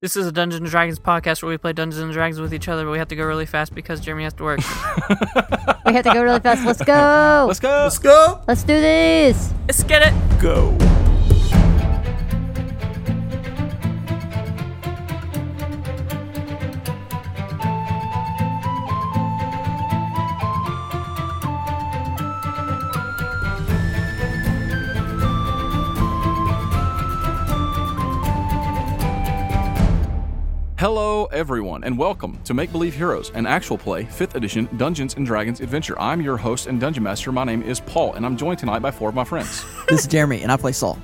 This is a Dungeons and Dragons podcast where we play Dungeons and Dragons with each other, but we have to go really fast because Jeremy has to work. We have to go really fast. Let's go. Let's go. Let's go. Let's do this. Let's get it. go. Everyone, and welcome to Make Believe Heroes, an actual play, 5th edition Dungeons and Dragons adventure. I'm your host and dungeon master. My name is Paul, and I'm joined tonight by four of my friends. This is Jeremy, and I play Saul.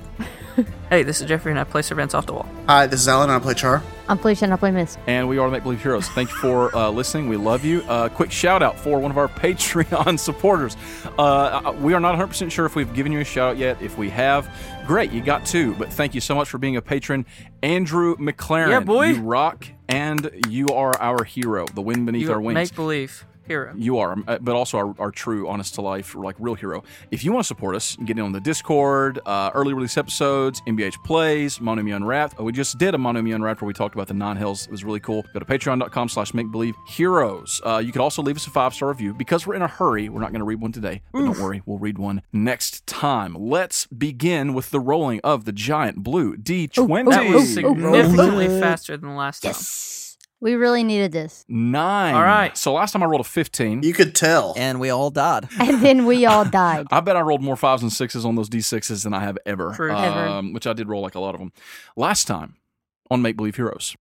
Hey, this is Jeffrey, and I play Servants Off the Wall. Hi, this is Alan, and I play Char. I'm Felicia and I play Misk. and we are the Make Believe Heroes. Thank you for uh, listening. We love you. Uh, quick shout out for one of our Patreon supporters. Uh, we are not 100% sure if we've given you a shout out yet. If we have, great, you got two. But thank you so much for being a patron. Andrew McLaren. Yeah, boy. You rock, and you are our hero, the wind beneath You our wings. make believe hero. You are, uh, but also our, our true, honest to life, like real hero. If you want to support us, get in on the Discord, uh, early release episodes, MBH plays, Monomi Unwrapped. Uh, we just did a Monomi Unwrapped where we talked about the nine hells. It was really cool. Go to patreon.com slash make believe heroes. Uh, you could also leave us a five star review. Because we're in a hurry, we're not going to read one today, but don't worry, we'll read one next time. Let's begin with the rolling of the giant blue D20. That was Ooh, significantly ooh. faster than the last time. We really needed this. Nine. All right. So last time I rolled a 15. You could tell. And we all died. And then we all died. I bet I rolled more fives and sixes on those d6s than I have ever, True. Ever. um, which I did roll like a lot of them. Last time on Make Believe Heroes,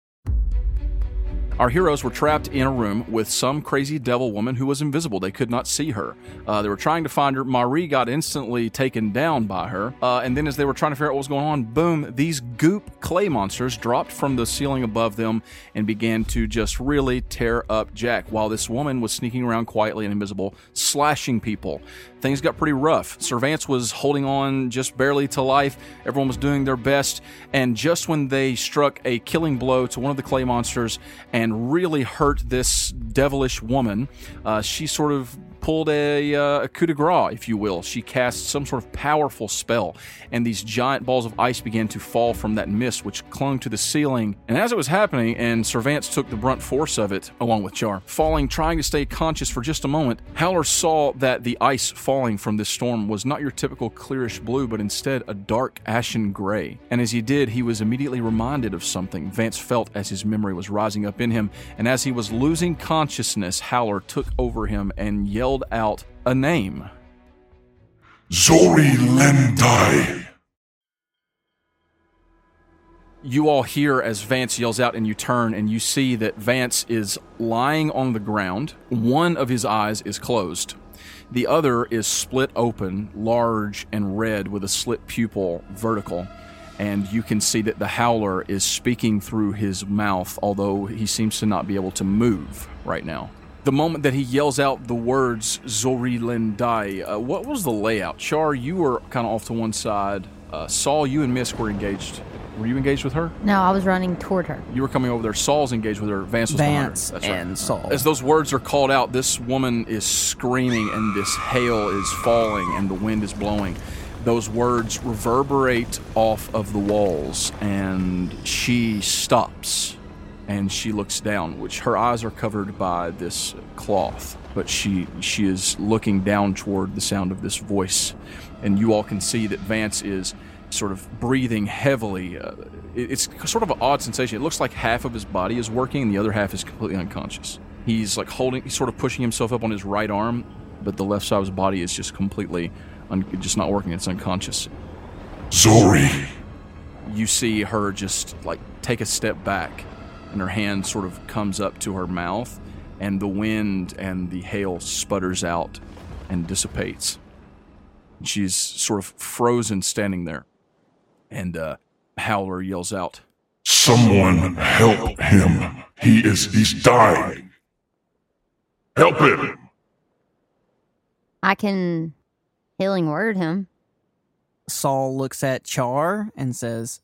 our heroes were trapped in a room with some crazy devil woman who was invisible. They could not see her. Uh, they were trying to find her. Marie got instantly taken down by her. Uh, and then, as they were trying to figure out what was going on, boom, these goop clay monsters dropped from the ceiling above them and began to just really tear up Jack while this woman was sneaking around quietly and invisible, slashing people. Things got pretty rough. Servance was holding on just barely to life. Everyone was doing their best. And just when they struck a killing blow to one of the clay monsters and really hurt this devilish woman, uh, she sort of pulled a, uh, a coup de grace, if you will. She cast some sort of powerful spell, and these giant balls of ice began to fall from that mist, which clung to the ceiling. And as it was happening, and Servance took the brunt force of it, along with Char, falling, trying to stay conscious for just a moment, Howler saw that the ice falling from this storm was not your typical clearish blue, but instead a dark ashen gray. And as he did, he was immediately reminded of something Vance felt as his memory was rising up in him. And as he was losing consciousness, Howler took over him and yelled out a name. Zori Lendai. you all hear as Vance yells out, and you turn and you see that Vance is lying on the ground. One of his eyes is closed, the other is split open, large and red, with a slit pupil vertical. And you can see that the howler is speaking through his mouth, although he seems to not be able to move right now. The moment that he yells out the words Zori Lendai, uh, what was the layout? Char, you were kind of off to one side. Uh, Saul, you and Misk were engaged. Were you engaged with her? No, I was running toward her. You were coming over there. Saul's engaged with her. Vance was Vance behind her. That's right. and Saul. As those words are called out, this woman is screaming, and this hail is falling, and the wind is blowing. Those words reverberate off of the walls, and she stops and she looks down, which her eyes are covered by this cloth, but she she is looking down toward the sound of this voice, and you all can see that Vance is sort of breathing heavily. Uh, it- it's sort of an odd sensation. It looks like half of his body is working, and the other half is completely unconscious. He's like holding, he's sort of pushing himself up on his right arm, but the left side of his body is just completely, un- just not working. It's unconscious Zori. you see her just like take a step back and her hand sort of comes up to her mouth and the wind and the hail sputters out and dissipates she's sort of frozen standing there and uh howler yells out Someone help him. He is, he's dying. Help him. I can healing word him. Saul looks at Char and says,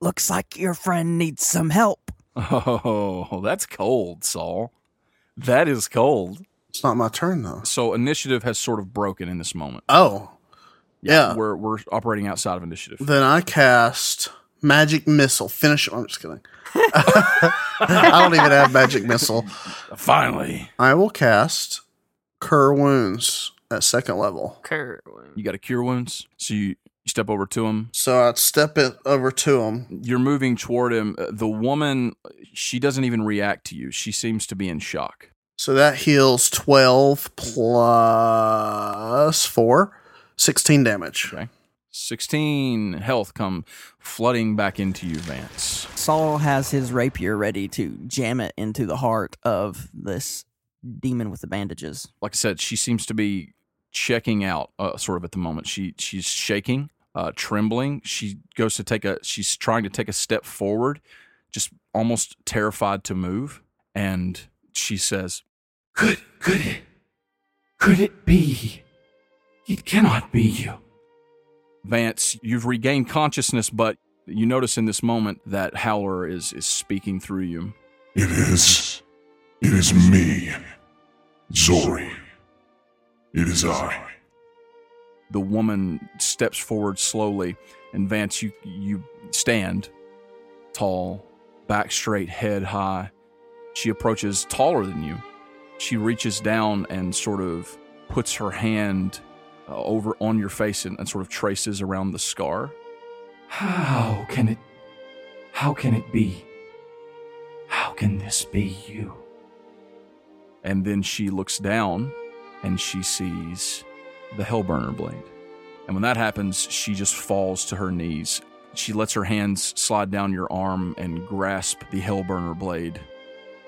Looks like your friend needs some help. Oh that's cold saul that is cold It's not my turn though. so initiative has sort of broken in this moment Oh, yeah. we're we're operating outside of initiative Then I cast Magic missile. Finish. I'm just kidding. I don't even have magic missile. Finally, I will cast Cure Wounds at second level. Kerwin. you got to cure wounds. So you, you step over to him. So I'd step it over to him. You're moving toward him. Uh, The woman, she doesn't even react to you. She seems to be in shock. So that heals 12 plus 4, 16 damage. Okay. 16 health come flooding back into you, Vance. Saul has his rapier ready to jam it into the heart of this demon with the bandages. Like I said, she seems to be checking out uh, sort of at the moment. She she's shaking, uh, trembling. She goes to take a she's trying to take a step forward, just almost terrified to move, and she says, Could could it could it be? It cannot be you. Vance, you've regained consciousness, but you notice in this moment that Howler is is speaking through you. It is. It is me, Zori. It is I. The woman steps forward slowly, and Vance, you you stand tall, back straight, head high. She approaches taller than you. She reaches down and sort of puts her hand uh, over on your face and, and sort of traces around the scar. How can it how can it be? How can this be you? And then she looks down and she sees the Hellburner blade. And when that happens, she just falls to her knees. She lets her hands slide down your arm and grasp the Hellburner blade,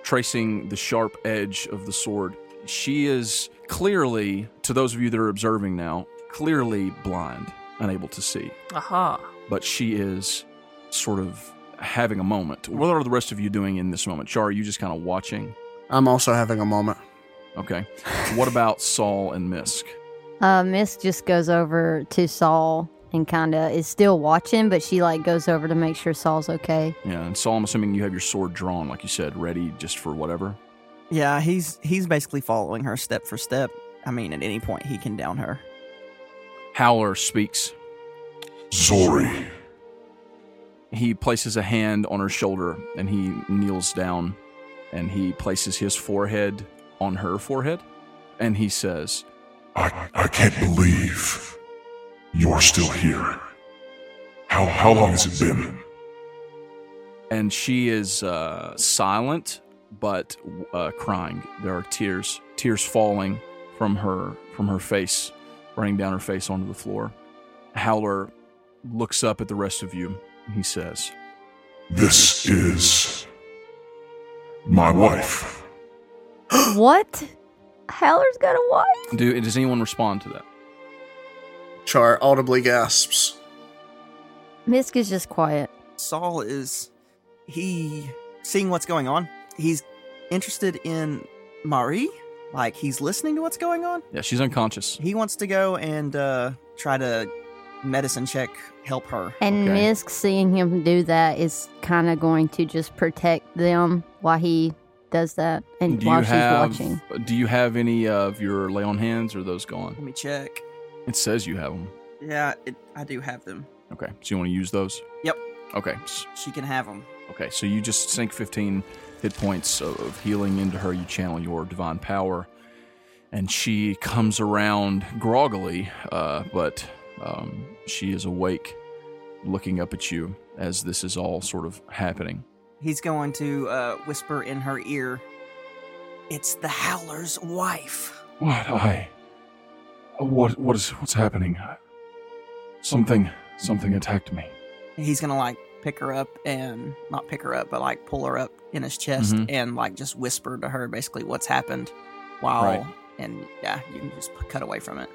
tracing the sharp edge of the sword. She is clearly, to those of you that are observing now, clearly blind, unable to see. Aha. But she is sort of having a moment. What are the rest of you doing in this moment? Char, are you just kind of watching? I'm also having a moment. Okay. what about Saul and Misk? Uh, Misk just goes over to Saul and kind of is still watching, but she like goes over to make sure Saul's okay. Yeah, and Saul, I'm assuming you have your sword drawn, like you said, ready just for whatever. Yeah, he's he's basically following her step for step. I mean, at any point he can down her. Howler speaks. Zori. He places a hand on her shoulder and he kneels down and he places his forehead on her forehead and he says, I, I can't believe you're still here. How, how long has it been? and she is uh, silent but uh, crying. There are tears, tears falling from her from her face, running down her face onto the floor. Howler looks up at the rest of you and he says, This is my wife. what? Howler's got a wife? Do, does anyone respond to that? Char audibly gasps. Misk is just quiet. Saul is he seeing what's going on. He's interested in Marie. Like he's listening to what's going on. Yeah, she's unconscious. He wants to go and uh, try to medicine check, help her. And Okay. Misk seeing him do that is kind of going to just protect them while he does that and Do you while she's have watching. Do you have any of your lay on hands or are those gone? Let me check. It says you have them. Yeah, it, I do have them. Okay, so you want to use those? Yep. Okay, She can have them. okay. So you just sink 15 hit points of, of healing into her. You channel your divine power, and she comes around groggily, uh, but um, she is awake, looking up at you as this is all sort of happening. He's going to uh, whisper in her ear. It's the Howler's wife. What? I. What? What is? What's happening? Something. Something attacked me. He's gonna like pick her up and not pick her up, but like pull her up in his chest Mhm. and like just whisper to her basically what's happened. While Right. and yeah, you can just cut away from it.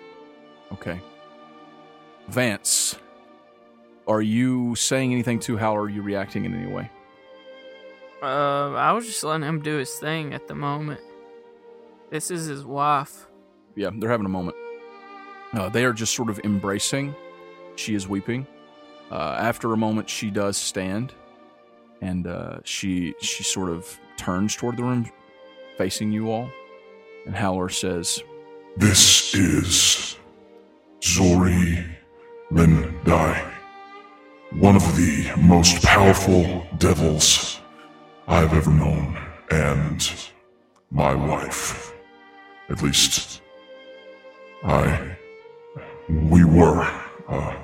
Okay. Vance, are you saying anything to Hal, or are you reacting in any way? Uh, I was just letting him do his thing at the moment. This is his wife. Yeah, they're having a moment. Uh, they are just sort of embracing. She is weeping. Uh, after a moment, she does stand, and uh, she she sort of turns toward the room, facing you all. And Howler says, This is Zori Lindai. one of the most powerful devils I've ever known, and my wife. At least, I. We were. Uh,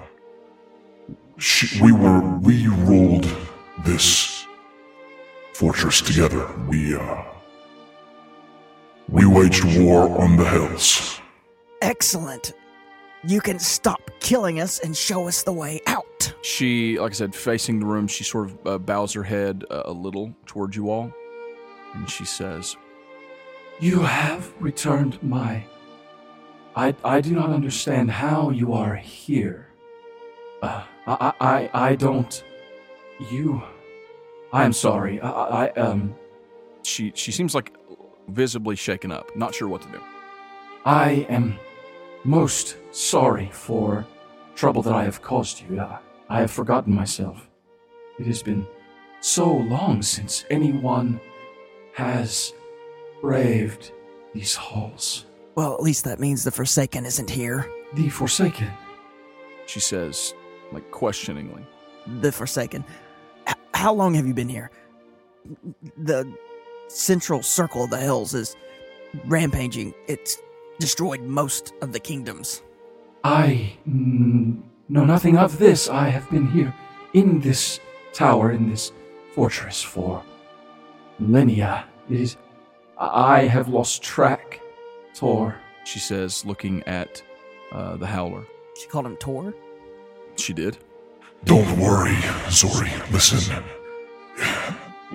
she, we were. We ruled this fortress together. We, uh. We waged war on the hills. Excellent. You can stop killing us and show us the way out. She, like I said, facing the room, she sort of uh, bows her head uh, a little towards you all, and she says, You have returned my. I, I do not understand how you are here. Uh, I, I, I don't. You. I'm sorry. I, I, um. she she seems like visibly shaken up, not sure what to do. I am most sorry for trouble that I have caused you. I, I have forgotten myself. It has been so long since anyone has braved these halls. Well, at least that means the Forsaken isn't here. The Forsaken. She says, like questioningly. The Forsaken. H- how long have you been here? The central circle of the hills is rampaging. It's destroyed most of the kingdoms. I mm, know nothing of this. I have been here in this tower, in this fortress for millennia. It is. I have lost track. Tor. She says, looking at uh, the howler. She called him Tor. She did. Don't worry, Zori. Listen.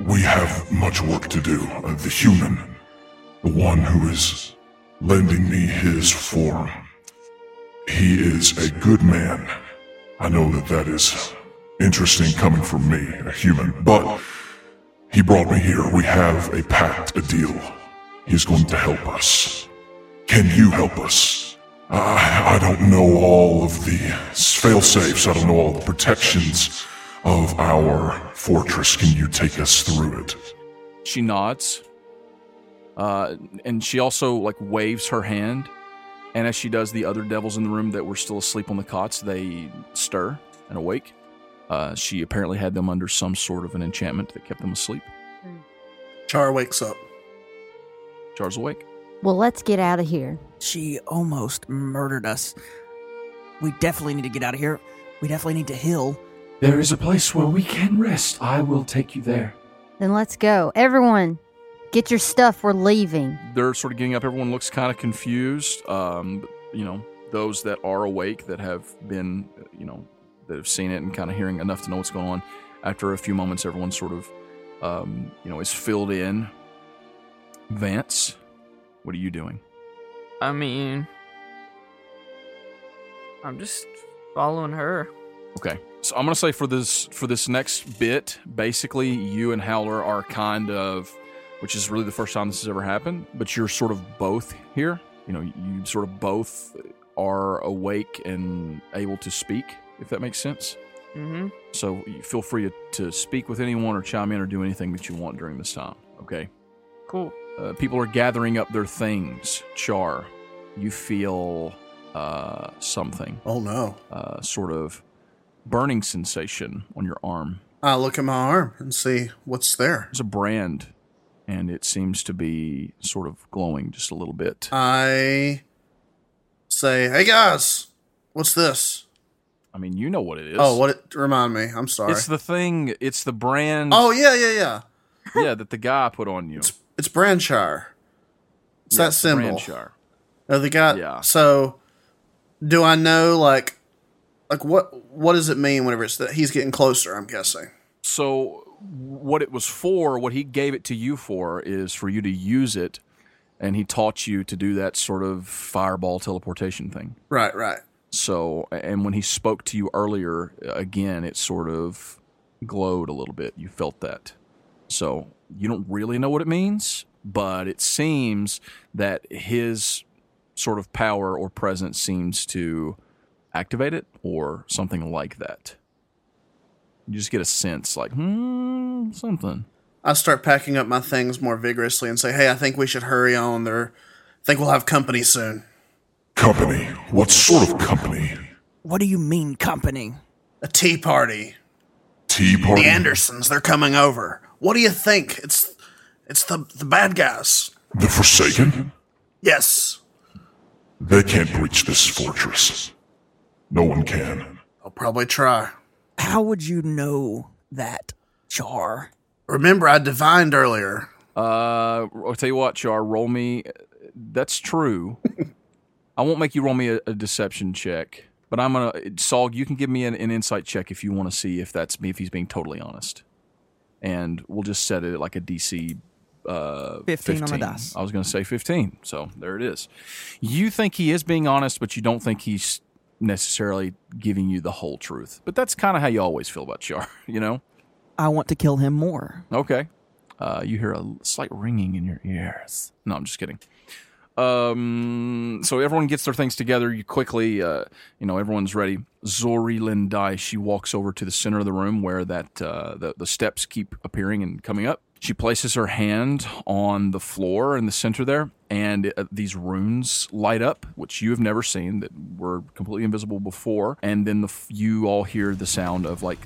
We have much work to do. Uh, the human, the one who is lending me his form, he is a good man. I know that that is interesting coming from me, a human, but he brought me here. We have a pact, a deal. He's going to help us. Can you help us? I, I don't know all of the fail safes. I don't know all the protections of our fortress. Can you take us through it? She nods. Uh, and she also like waves her hand. And as she does, the other devils in the room that were still asleep on the cots, they stir and awake. Uh, she apparently had them under some sort of an enchantment that kept them asleep. Char wakes up. Char's awake. Well, let's get out of here. She almost murdered us. We definitely need to get out of here. We definitely need to heal. There is a place where we can rest. I will take you there. Then let's go. Everyone, get your stuff. We're leaving. They're sort of getting up. Everyone looks kind of confused. Um, you know, those that are awake that have been, you know, that have seen it and kind of hearing enough to know what's going on. After a few moments, everyone sort of, um, you know, is filled in. Vance, what are you doing? I mean, I'm just following her. Okay. So I'm gonna say for this for this next bit, basically you and Howler are kind of which is really the first time this has ever happened, but you're sort of both here. You know, you sort of both are awake and able to speak, if that makes sense. Mm-hmm. So you feel free to, to speak with anyone or chime in or do anything that you want during this time. Okay. Cool. Uh, people are gathering up their things. Char, you feel uh, something, Oh no. uh, sort of burning sensation on your arm. I look at my arm and see what's there. There's a brand, and it seems to be sort of glowing just a little bit. I say, "Hey guys, what's this?" I mean, you know what it is. Oh, what? It, remind me. I'm sorry. It's the thing. It's the brand. oh yeah, yeah, yeah. yeah, that the guy put on you. It's it's Branshire. It's Yeah, that the symbol. Brandshire. Oh, the guy. Yeah. So, do I know like, like what what does it mean whenever it's that he's getting closer? I'm guessing. So, what it was for, what he gave it to you for, is for you to use it, and he taught you to do that sort of fireball teleportation thing. Right, right. So, and when he spoke to you earlier, again, it sort of glowed a little bit. You felt that. So, you don't really know what it means, but it seems that his sort of power or presence seems to activate it or something like that. You just get a sense like, hmm, something. I start packing up my things more vigorously and say, "Hey, I think we should hurry on. There, I think we'll have company soon. Company? What sort of company? What do you mean, company? A tea party. tea party? The Andersons, they're coming over. What do you think? It's it's the the bad guys. The Forsaken? Yes. They can't breach this fortress. No one can. I'll probably try. How would you know that, Char? Remember I divined earlier. Uh, I'll tell you what, Char, roll me. That's true. I won't make you roll me a, a deception check, but I'm gonna. Saul, you can give me an, an insight check if you want to see if that's me, if he's being totally honest, and we'll just set it at like a DC. Uh, 15 on the dice. I was going to say 15, so there it is. You think he is being honest, but you don't think he's necessarily giving you the whole truth. But that's kind of how you always feel about Char, you know? I want to kill him more. Okay. Uh, you hear a slight ringing in your ears. No, I'm just kidding. Um, so everyone gets their things together. You quickly, uh, you know, everyone's ready. Zori Lindai, she walks over to the center of the room where that uh, the the steps keep appearing and coming up. She places her hand on the floor in the center there, and uh, these runes light up, which you have never seen, that were completely invisible before. And then the you all hear the sound of like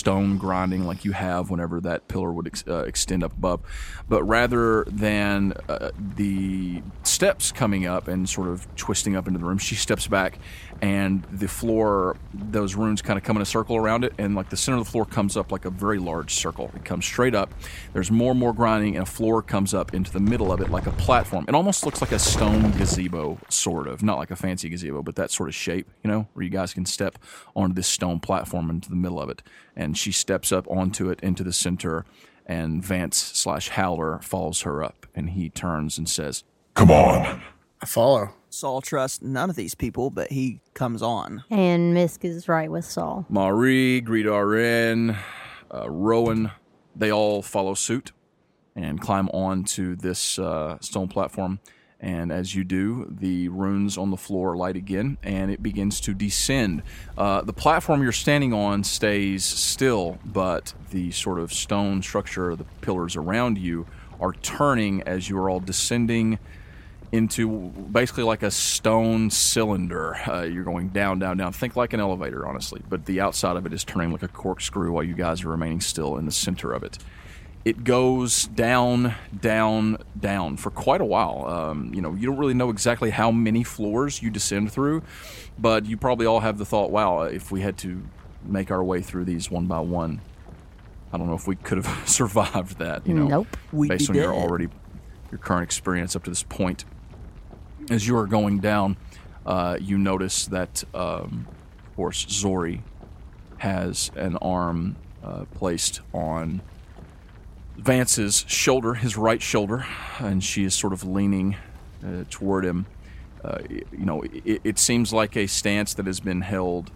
stone grinding like you have whenever that pillar would ex- uh, extend up above. But rather than uh, the steps coming up and sort of twisting up into the room, she steps back and the floor, those runes kind of come in a circle around it. And like the center of the floor comes up like a very large circle. It comes straight up. There's more and more grinding, and a floor comes up into the middle of it like a platform. It almost looks like a stone gazebo, sort of. Not like a fancy gazebo, but that sort of shape, you know, where you guys can step onto this stone platform into the middle of it and she steps up onto it into the center and vance slash howler follows her up and he turns and says Come on. I follow. Saul trusts none of these people, but he comes on. And Misk is right with Saul. marie Greedarin, uh, rowan they all follow suit and climb onto this uh, stone platform and as you do, the runes on the floor light again, and it begins to descend. Uh, the platform you're standing on stays still, but the sort of stone structure, the pillars around you, are turning as you are all descending into basically like a stone cylinder. Uh, you're going down, down, down. Think like an elevator, honestly, but the outside of it is turning like a corkscrew while you guys are remaining still in the center of it it goes down, down, down for quite a while. Um, you know, you don't really know exactly how many floors you descend through, but you probably all have the thought, wow, if we had to make our way through these one by one, I don't know if we could have survived that, you know, Nope. We'd based be on your already, your current experience up to this point. As you are going down, uh, you notice that, um, of course, Zori has an arm uh, placed on Vance's shoulder, his right shoulder, and she is sort of leaning uh, toward him. Uh, you know, it, it seems like a stance that has been held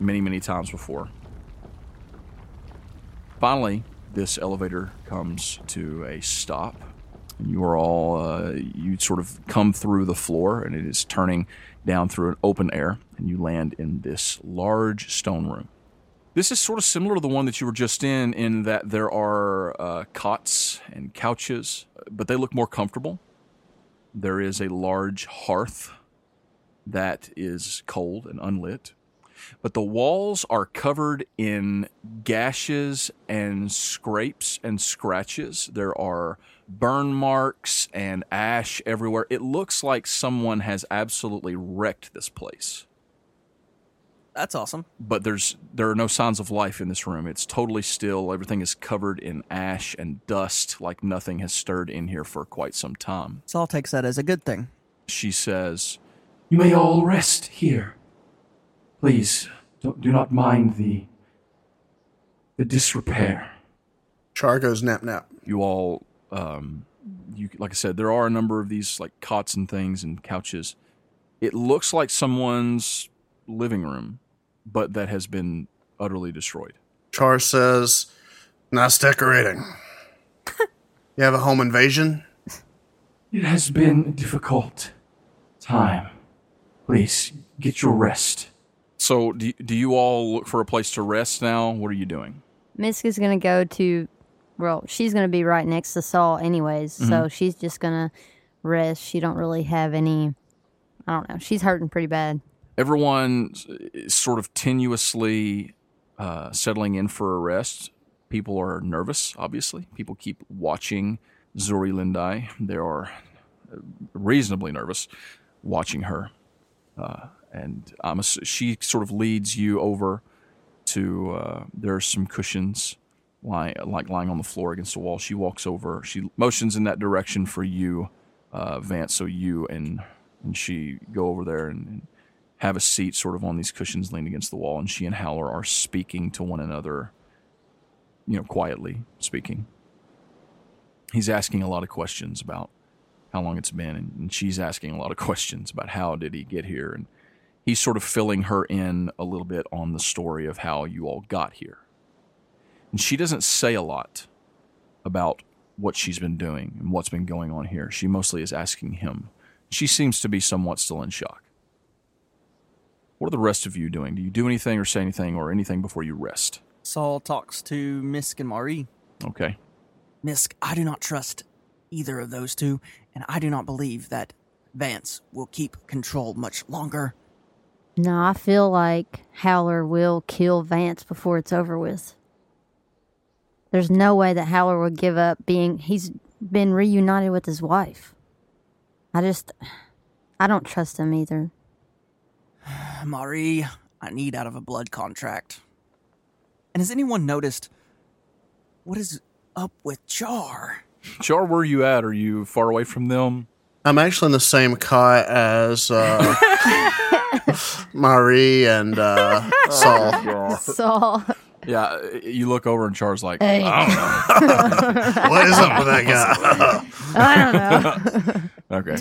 many, many times before. Finally, this elevator comes to a stop. And you are all, uh, you sort of come through the floor, and it is turning down through an open air, and you land in this large stone room. This is sort of similar to the one that you were just in, in that there are uh, cots and couches, but they look more comfortable. There is a large hearth that is cold and unlit, but the walls are covered in gashes and scrapes and scratches. There are burn marks and ash everywhere. It looks like someone has absolutely wrecked this place That's awesome. but there's there are no signs of life in this room. It's totally still. Everything is covered in ash and dust, like nothing has stirred in here for quite some time. Saul takes that as a good thing. She says, You may all rest here. Please, don't, do not mind the the disrepair. Char goes nap nap. "You all, um, you like I said, there are a number of these like cots and things and couches. It looks like someone's living room, but that has been utterly destroyed." Char says, "Nice decorating. you have a home invasion." It has been a difficult time. Please, get your rest. So, do do you all look for a place to rest now? What are you doing? Misk is gonna go to, well, she's gonna be right next to Saul anyways, so mm-hmm. she's just gonna rest. She don't really have any. I don't know. She's hurting pretty bad. Everyone is sort of tenuously uh, settling in for a rest. People are nervous, obviously. People keep watching Zori Lindai. They are reasonably nervous watching her. Uh, and she sort of leads you over to uh, there's some cushions lying like lying on the floor against the wall. She walks over. She motions in that direction for you, uh, Vance. So you and and she go over there and, and have a seat, sort of on these cushions, leaned against the wall. And she and Howler are speaking to one another, you know, quietly speaking. He's asking a lot of questions about how long it's been, and, and she's asking a lot of questions about how did he get here, and he's sort of filling her in a little bit on the story of how you all got here. And she doesn't say a lot about what she's been doing and what's been going on here. She mostly is asking him. She seems to be somewhat still in shock. What are the rest of you doing? Do you do anything or say anything or anything before you rest? Saul talks to Misk and Marie. Okay. Misk, I do not trust either of those two, and I do not believe that Vance will keep control much longer. No, I feel like Howler will kill Vance before it's over with. There's no way that Howler would give up being. He's been reunited with his wife. I just. I don't trust him either. Marie, I need out of a blood contract. And has anyone noticed what is up with Char? Char, where are you at? Are you far away from them? I'm actually in the same cot as uh, Marie and uh, Saul. Saul. Yeah, you look over and Char's like, Hey. I don't know. What is up with that guy? I don't know. Okay.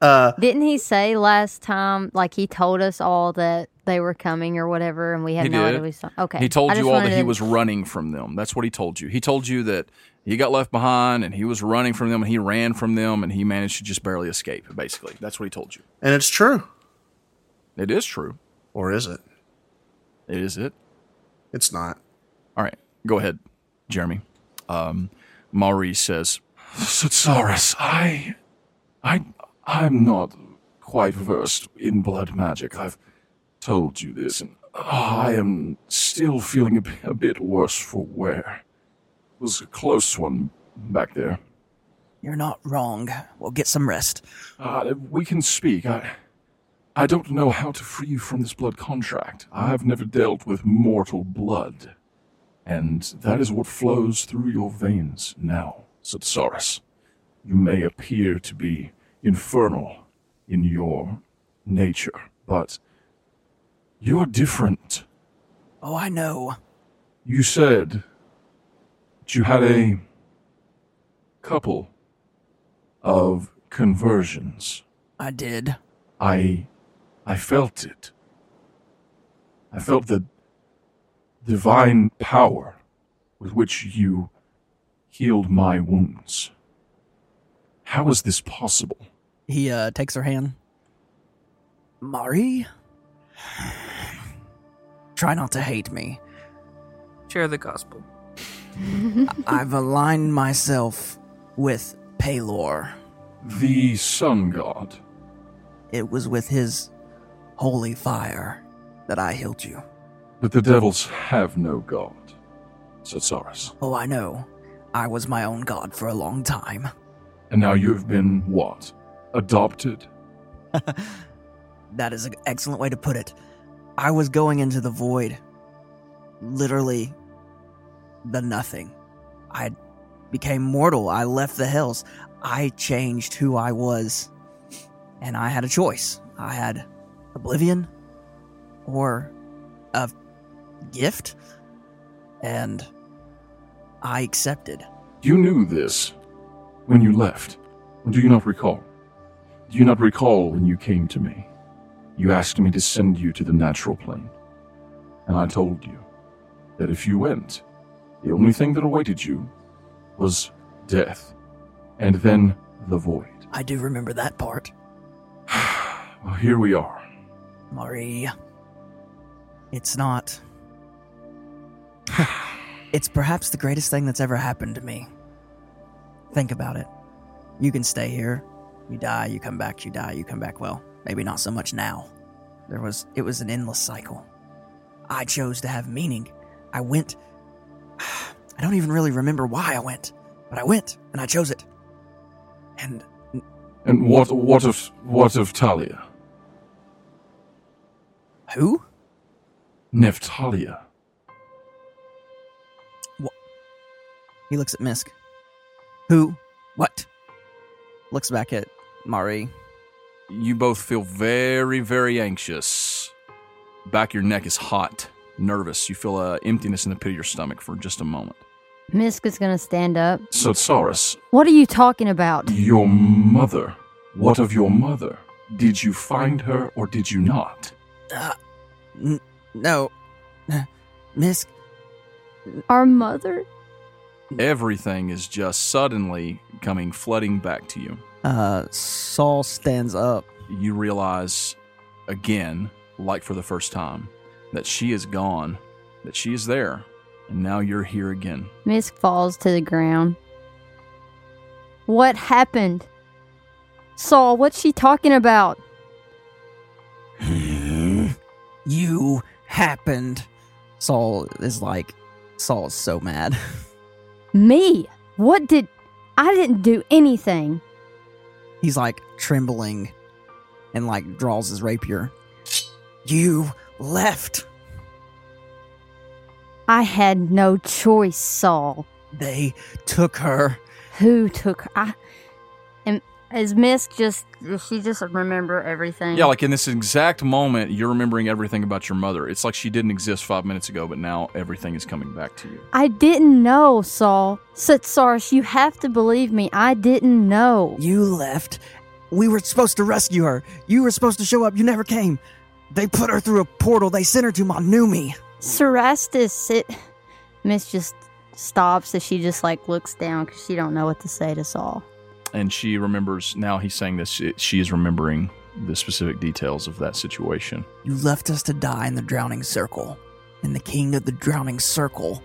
Uh, Didn't he say last time, like he told us all that they were coming or whatever, and we had no did. idea we saw? Okay, He told I you all that wanted he was running from them. That's what he told you. He told you that he got left behind and he was running from them and he ran from them and he managed to just barely escape, basically. That's what he told you. and it's true. It is true. Or is it? It is it. It's not. All right. Go ahead, Jeremy. Um, Maurice says, Satsaris, I. I. I'm not quite versed in blood magic. I've told you this, and I am still feeling a, bit- a bit worse for wear. It was a close one back there. You're not wrong. We'll get some rest. Uh, we can speak. I. I don't know how to free you from this blood contract. I've never dealt with mortal blood. And that is what flows through your veins now, Satsaris. You may appear to be infernal in your nature, but you're different. Oh, I know. You said that you had a couple of conversions. I did. I I felt it. I felt the divine power with which you healed my wounds. How is this possible? He uh, takes her hand. Mari, Try not to hate me. Share the gospel. I've aligned myself with Pelor. The sun god. It was with his holy fire that I healed you. But the devils have no god. Satsaris. Oh, I know. I was my own god for a long time. And now you have been what? Adopted? That is an excellent way to put it. I was going into the void. Literally, the nothing. I became mortal. I left the hills. I changed who I was. And I had a choice. I had oblivion or a gift. And I accepted. You knew this when you left. Do you not recall? Do you not recall when you came to me? You asked me to send you to the natural plane. And I told you that if you went, the only thing that awaited you was death. And then the void. I do remember that part. Well, here we are. Marie. It's not. it's perhaps the greatest thing that's ever happened to me. Think about it. You can stay here. You die, you come back, you die, you come back. Well, maybe not so much now. There was it was an endless cycle. I chose to have meaning. I went. I don't even really remember why I went, but I went and I chose it. And And what what of what of Talia? who? Neftalia. He looks at Misk. Who? What? Looks back at Mari. You both feel very, very anxious. Back of your neck is hot, nervous. You feel a emptiness in the pit of your stomach for just a moment. Misk is gonna stand up. Satsaris, What are you talking about? your mother. What of your mother? Did you find her or did you not? Uh, n- no. Misk. Our mother? Everything is just suddenly coming flooding back to you. Uh, Saul stands up. You realize again, like for the first time, that she is gone, that she is there, and now you're here again. Misk falls to the ground. What happened? Saul, what's she talking about? You happened. Saul is like, Saul is so mad. Me? What did. I didn't do anything. He's like trembling and like draws his rapier. You left. I had no choice, Saul. They took her. Who took. I. And is Misk just. Does she just remember everything? Yeah, like in this exact moment, you're remembering everything about your mother. It's like she didn't exist five minutes ago, but now everything is coming back to you. I didn't know, Saul. Satsaris, you have to believe me. I didn't know. You left. We were supposed to rescue her. You were supposed to show up. You never came. They put her through a portal. They sent her to Monomi. Cerastus, it. Misk just stops as she just like looks down because she don't know what to say to Saul. And she remembers, now he's saying this, she- she is remembering the specific details of that situation. You left us to die in the drowning circle. And the king of the drowning circle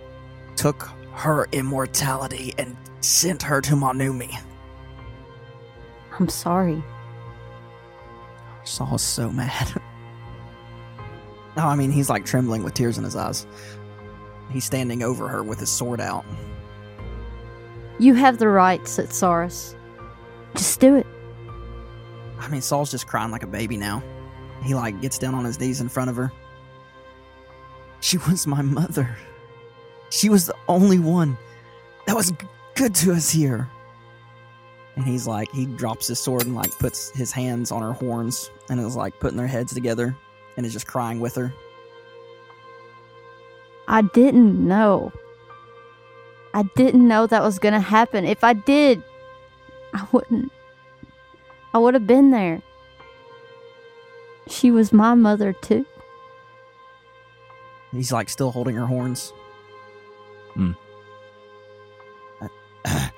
took her immortality and sent her to Monomi I'm sorry. Saul's so mad. no, I mean, he's like trembling with tears in his eyes. He's standing over her with his sword out. You have the right, Satsaris. Just do it. I mean, Saul's just crying like a baby now. He like gets down on his knees in front of her. She was my mother. She was the only one that was good to us here. And he's like, he drops his sword and like puts his hands on her horns and is like putting their heads together and is just crying with her. I didn't know. I didn't know that was gonna happen. If I did, I wouldn't. I would have been there. She was my mother, too. He's like still holding her horns. Hmm.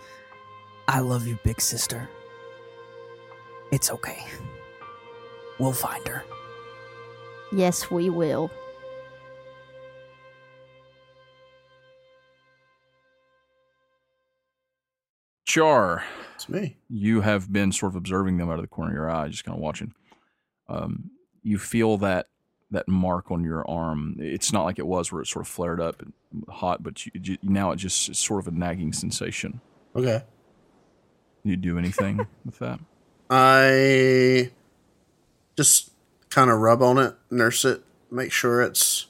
I love you, big sister. It's okay. We'll find her. Yes, we will. Char, It's me. you have been sort of observing them out of the corner of your eye, just kind of watching. Um, you feel that that mark on your arm. It's not like it was where it sort of flared up and hot, but you, now it just is sort of a nagging sensation. Okay. You do anything with that? I just kind of rub on it, nurse it, make sure it's,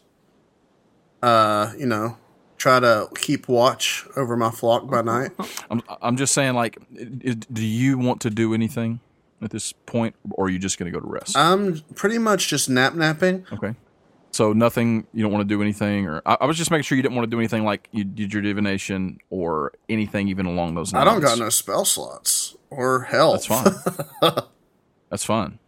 uh, you know, try to keep watch over my flock by night. I'm I'm just saying, like, do you want to do anything at this point, or are you just going to go to rest? I'm pretty much just nap napping. Okay. So nothing. You don't want to do anything, or I, I was just making sure you didn't want to do anything like you did your divination or anything even along those lines. I don't got no spell slots or health. That's fine. That's fine.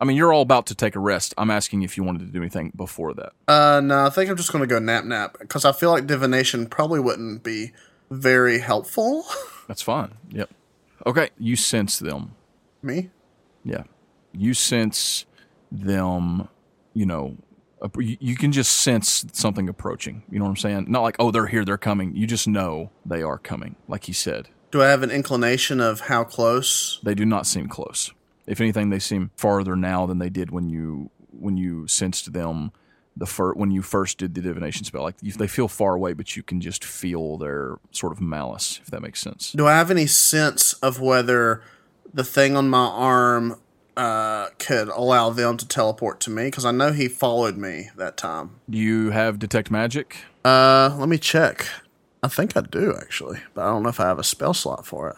I mean, you're all about to take a rest. I'm asking if you wanted to do anything before that. uh, no, I think I'm just gonna go nap nap because I feel like divination probably wouldn't be very helpful. That's fine. Yep. Okay. You sense them. Me? Yeah. You sense them, you know, you you can just sense something approaching. You know what I'm saying? Not like, oh, they're here, they're coming. You just know they are coming, like he said. Do I have an inclination of how close? They do not seem close. If anything, they seem farther now than they did when you when you sensed them the fir- when you first did the divination spell. Like you, they feel far away, but you can just feel their sort of malice, if that makes sense. Do I have any sense of whether the thing on my arm uh, could allow them to teleport to me? Because I know he followed me that time. Do you have detect magic? Uh, let me check. I think I do actually, but I don't know if I have a spell slot for it.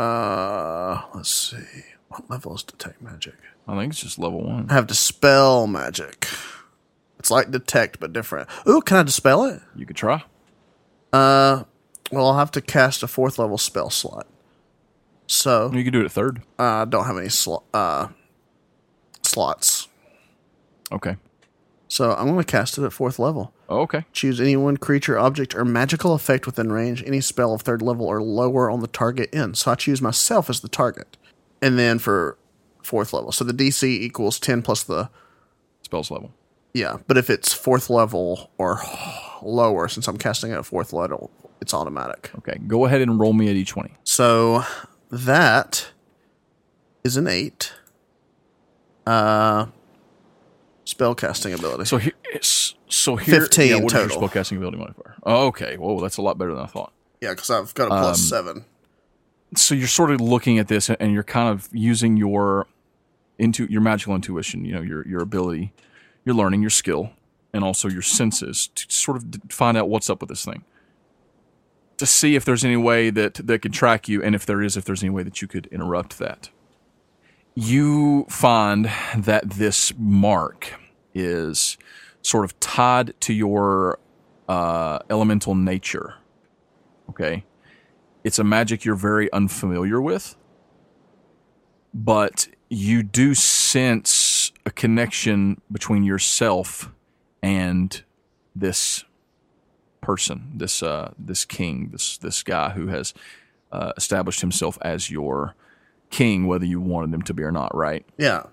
Uh, let's see. What level is detect magic? I think it's just level one. I have dispel magic. It's like detect but different. Ooh, can I dispel it? You could try. Uh, well, I'll have to cast a fourth level spell slot. So You could do it at third. uh, I don't have any sl- uh slots. Okay. So I'm going to cast it at fourth level. Oh, okay. Choose any one creature, object, or magical effect within range. Any spell of third level or lower on the target end. So I choose myself as the target, and then for fourth level. So the DC equals ten plus the Spells level. yeah. But if it's fourth level or lower, since I'm casting at fourth level, it's automatic. Okay. Go ahead and roll me a d20. So that is an eight. Uh, spell casting ability. So here, so here, 15 yeah, what is your total. spellcasting ability modifier? Oh, okay. Whoa, that's a lot better than I thought. yeah, because I've got a plus Um, seven. So you're sort of looking at this and you're kind of using your into your magical intuition you know your your ability your learning your skill and also your senses to sort of find out what's up with this thing. To see if there's any way that that could track you and if there is if there's any way that you could interrupt that. You find that this mark is sort of tied to your uh, elemental nature okay it's a magic you're very unfamiliar with, but you do sense a connection between yourself and this person, this uh, this king, this this guy who has uh, established himself as your king, whether you wanted him to be or not. Right? Yeah.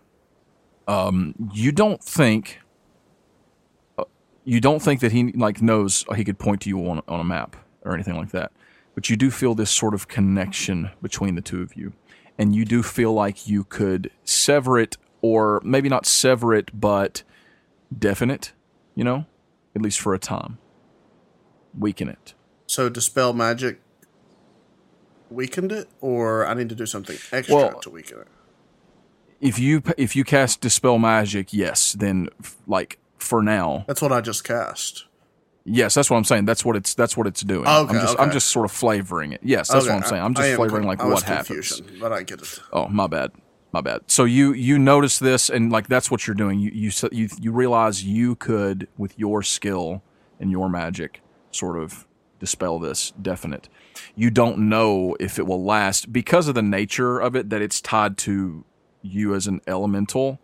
You don't think. uh, You don't think that he like knows he could point to you on, on a map or anything like that, but you do feel this sort of connection between the two of you, and you do feel like you could sever it, or maybe not sever it, but deafen it. You know, at least for a time, weaken it. So dispel magic weakened it, or I need to do something extra Well- to weaken it. If you if you cast dispel magic, yes, then f- like for now, That's what I just cast. Yes, that's what I'm saying. That's what it's that's what it's doing. Okay, I'm just I'm just sort of flavoring it. Yes, that's Okay, what I'm saying. I'm just flavoring con- like what happens. But I get it. Oh, my bad. My bad. So you you notice this and like that's what you're doing. You you you you realize you could with your skill and your magic sort of dispel this definite. You don't know if it will last because of the nature of it that it's tied to you as an elemental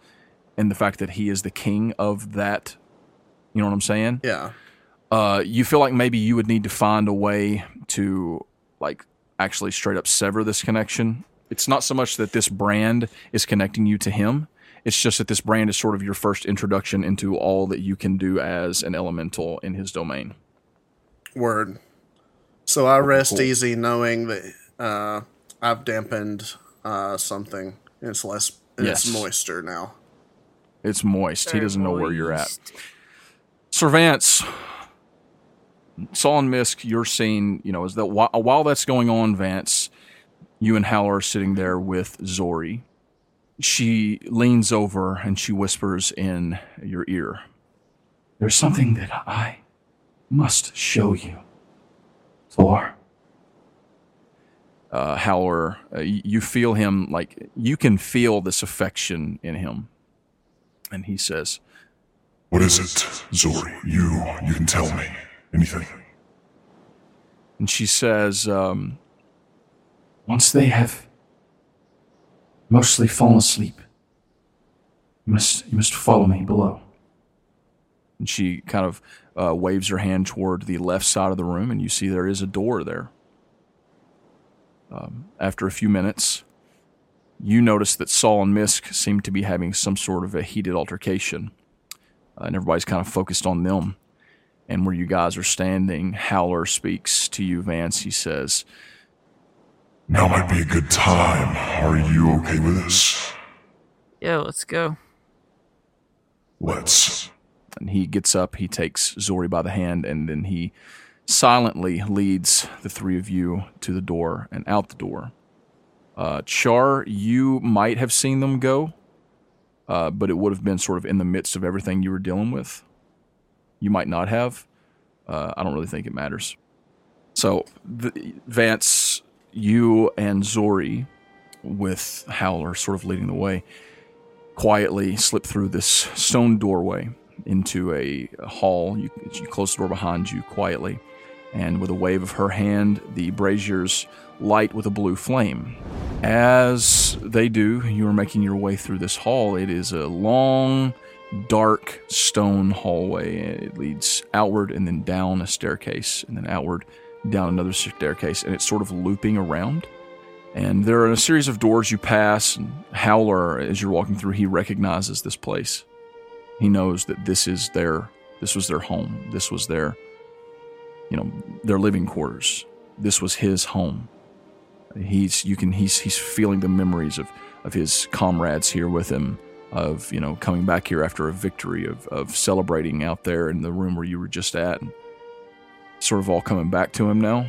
and the fact that he is the king of that. You know what I'm saying? Yeah. Uh, you feel like maybe you would need to find a way to like actually straight up sever this connection. It's not so much that this brand is connecting you to him. It's just that this brand is sort of your first introduction into all that you can do as an elemental in his domain. Word. So I rest cool. easy knowing that uh, I've dampened uh, something. It's less. Yes. It's moister now. It's moist. He doesn't know where you're at. Servants, Saul and Misk, you're seeing, you know, is that while, while that's going on, Vance, you and Hal are sitting there with Zori. She leans over and she whispers in your ear. There's something that I must show you. Tor, Uh, Howler, uh, you feel him like you can feel this affection in him, and he says, What is it, Zori? You, you can tell me anything. and she says, um, once they have mostly fallen asleep, you must, you must follow me below. and she kind of uh, waves her hand toward the left side of the room, and you see there is a door there. Um, after a few minutes, you notice that Saul and Misk seem to be having some sort of a heated altercation, uh, and everybody's kind of focused on them. And where you guys are standing, Howler speaks to you, Vance. He says, Now might be a good time. Are you okay with this? Yeah, let's go. Let's. And he gets up, he takes Zori by the hand, and then he silently leads the three of you to the door and out the door. Uh, Char, you might have seen them go, uh, but it would have been sort of in the midst of everything you were dealing with. You might not have. Uh, I don't really think it matters. So, the, Vance, you and Zori, with Howler sort of leading the way, quietly slip through this stone doorway into a, hall. You, you close the door behind you quietly, and with a wave of her hand, the braziers light with a blue flame. As they do, you are making your way through this hall. It is a long, dark stone hallway. It leads outward and then down a staircase, and then outward down another staircase, and it's sort of looping around. And there are a series of doors you pass, and Howler, as you're walking through, he recognizes this place. He knows that this is their this was their home. This was their you know, their living quarters. This was his home. He's you can he's he's feeling the memories of of his comrades here with him, of you know coming back here after a victory, of of celebrating out there in the room where you were just at, and sort of all coming back to him now.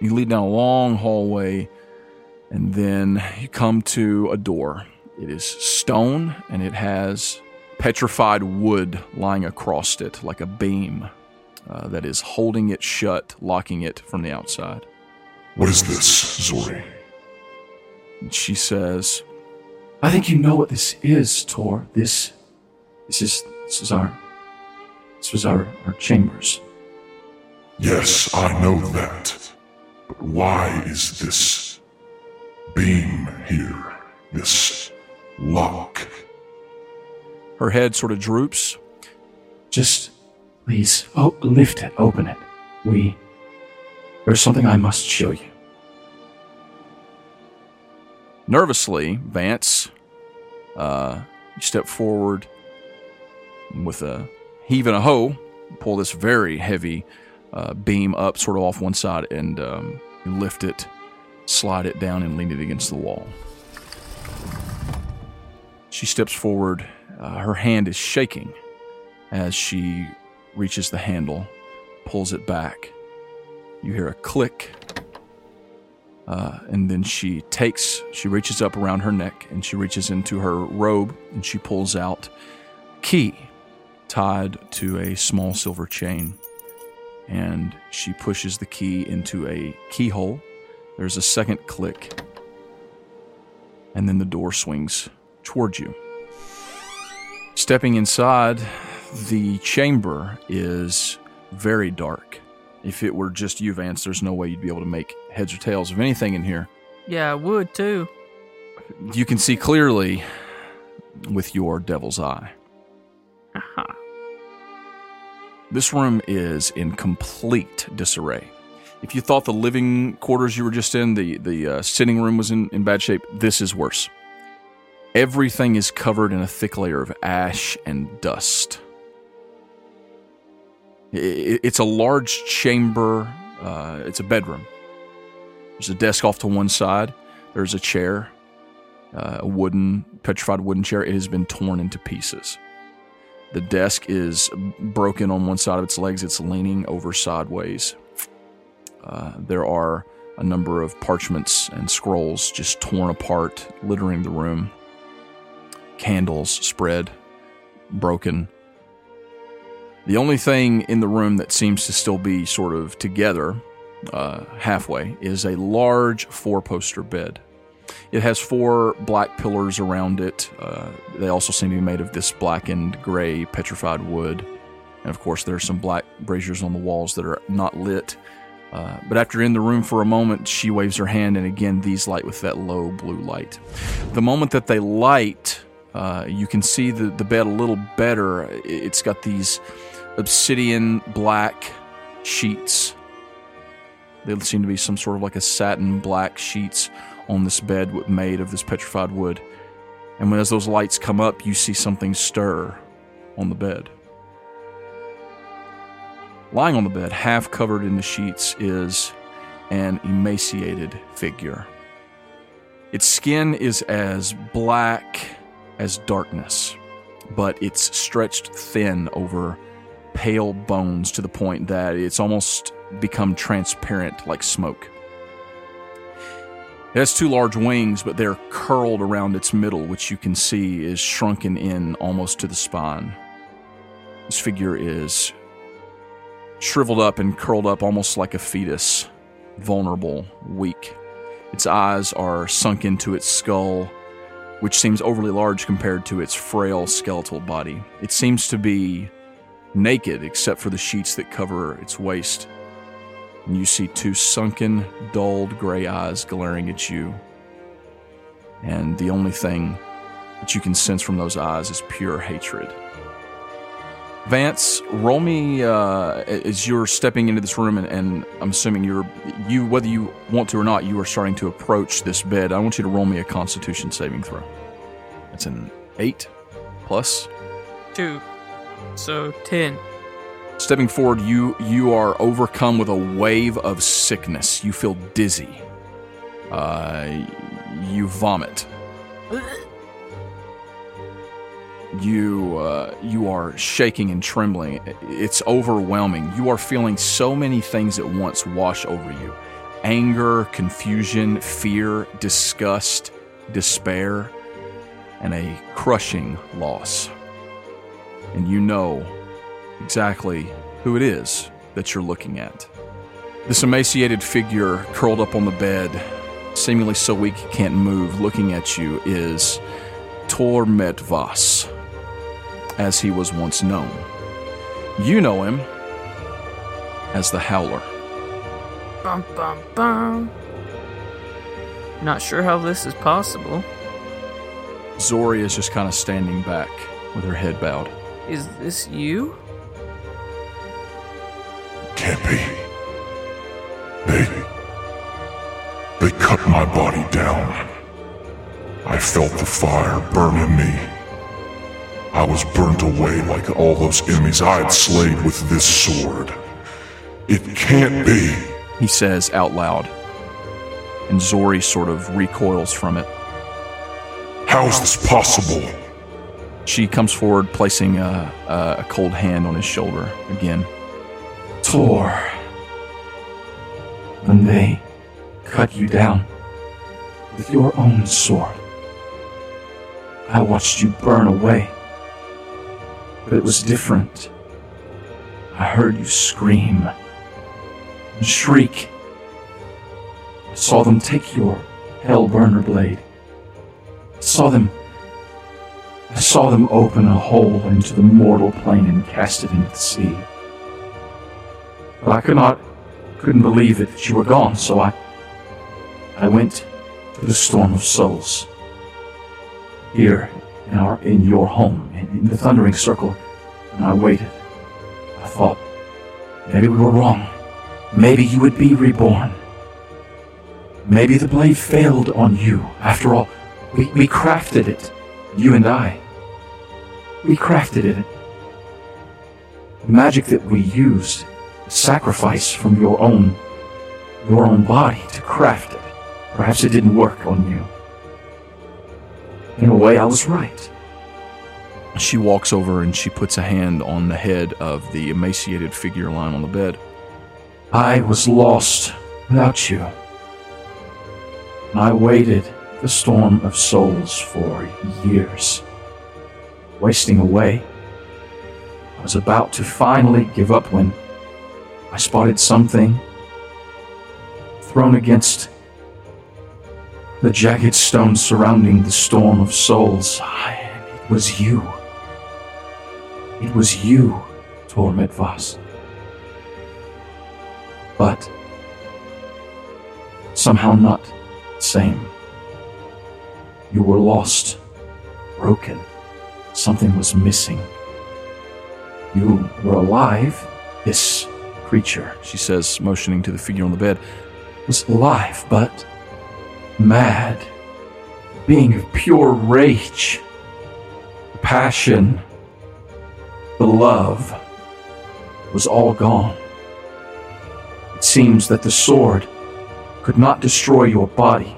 You lead down a long hallway, and then you come to a door. It is stone, and it has petrified wood lying across it like a beam uh, that is holding it shut, locking it from the outside. What is this, Zori? And she says, I think you know what this is, Tor. This, this is, this is our, this was our, our chambers. Yes, I know that. But why is this beam here? This lock? her head sort of droops. Just please, oh, lift it, open it. We, there's something I must show you. Nervously, Vance, uh, step forward with a heave and a hoe, pull this very heavy uh, beam up, sort of off one side, and um, lift it, slide it down, and lean it against the wall. She steps forward. Uh, her hand is shaking as she reaches the handle, pulls it back. You hear a click, uh, and then she takes, she reaches up around her neck and she reaches into her robe and she pulls out key tied to a small silver chain. And she pushes the key into a keyhole. There's a second click, and then the door swings towards you. Stepping inside, the chamber is very dark. If it were just you, Vance, there's no way you'd be able to make heads or tails of anything in here. Yeah, I would too. You can see clearly with your devil's eye. Aha. This room is in complete disarray. If you thought the living quarters you were just in, the, the uh, sitting room was in, in bad shape, this is worse. Everything is covered in a thick layer of ash and dust. It's a large chamber, uh, it's a bedroom. There's a desk off to one side, there's a chair, uh, a wooden, petrified wooden chair. It has been torn into pieces. The desk is broken on one side of its legs, it's leaning over sideways. Uh, there are a number of parchments and scrolls just torn apart, littering the room. Candles spread, broken. The only thing in the room that seems to still be sort of together, uh, halfway, is a large four poster bed. It has four black pillars around it. Uh, they also seem to be made of this blackened gray petrified wood. And of course, there are some black braziers on the walls that are not lit. Uh, but after in the room for a moment, she waves her hand, and again, these light with that low blue light. The moment that they light, uh, you can see the, the bed a little better. It's got these obsidian black sheets. They seem to be some sort of like a satin black sheets on this bed made of this petrified wood. And when as those lights come up, you see something stir on the bed. Lying on the bed, half covered in the sheets, is an emaciated figure. Its skin is as black as darkness, but it's stretched thin over pale bones to the point that it's almost become transparent like smoke. It has two large wings, but they're curled around its middle, which you can see is shrunken in almost to the spine. This figure is shriveled up and curled up almost like a fetus, vulnerable, weak. Its eyes are sunk into its skull, which seems overly large compared to its frail skeletal body. It seems to be naked except for the sheets that cover its waist and you see two sunken, dulled gray eyes glaring at you. And the only thing that you can sense from those eyes is pure hatred. Vance, roll me uh, as you're stepping into this room, and, and, I'm assuming you're you, whether you want to or not, you are starting to approach this bed. I want you to roll me a Constitution saving throw. That's an eight plus two, so ten. Stepping forward, you you are overcome with a wave of sickness. You feel dizzy. Uh, you vomit. You uh, you are shaking and trembling. It's overwhelming. You are feeling so many things at once wash over you: anger, confusion, fear, disgust, despair, and a crushing loss. And you know exactly who it is that you're looking at. This emaciated figure curled up on the bed, seemingly so weak he can't move, looking at you, is Tormet Voss, as he was once known. You know him as the Howler. Bum, bum, bum. Not sure how this is possible. Zori is just kind of standing back with her head bowed. Is this you? Can't be. They. They cut my body down. I felt the fire burn in me. I was burnt away like all those enemies I had slayed with this sword. It can't be, he says out loud. And Zori sort of recoils from it. How is this possible? She comes forward, placing a, a cold hand on his shoulder again. Tor. When they cut you down with your own sword, I watched you burn away. But it was different. I heard you scream and shriek. I saw them take your hellburner blade. I saw them. I saw them open a hole into the mortal plane and cast it into the sea. But I could not, couldn't believe it that you were gone, so I, I went to the storm of souls. Here, in our, in your home, in, in the thundering circle, and I waited. I thought, maybe we were wrong. Maybe you would be reborn. Maybe the blade failed on you. After all, we, we crafted it, you and I. We crafted it. The magic that we used sacrifice from your own your own body to craft it. Perhaps it didn't work on you. In a way, I was right. She walks over and she puts a hand on the head of the emaciated figure lying on the bed. I was lost without you. I waited the storm of souls for years, wasting away. I was about to finally give up when I spotted something thrown against the jagged stones surrounding the storm of souls. it was you. It was you, Tormet. But somehow not the same. You were lost, broken. Something was missing. You were alive. This creature, she says, motioning to the figure on the bed, was alive, but mad, being of pure rage. Passion, the love was all gone. It seems that the sword could not destroy your body,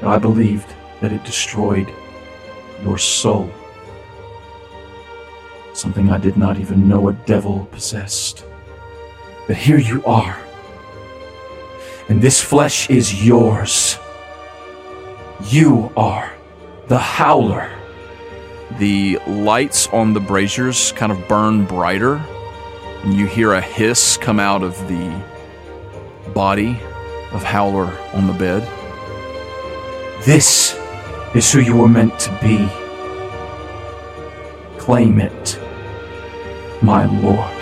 but I believed that it destroyed your soul. Something I did not even know a devil possessed. But here you are, and this flesh is yours. You are the Howler. The lights on the braziers kind of burn brighter, and you hear a hiss come out of the body of Howler on the bed. This is who you were meant to be. Claim it, my lord.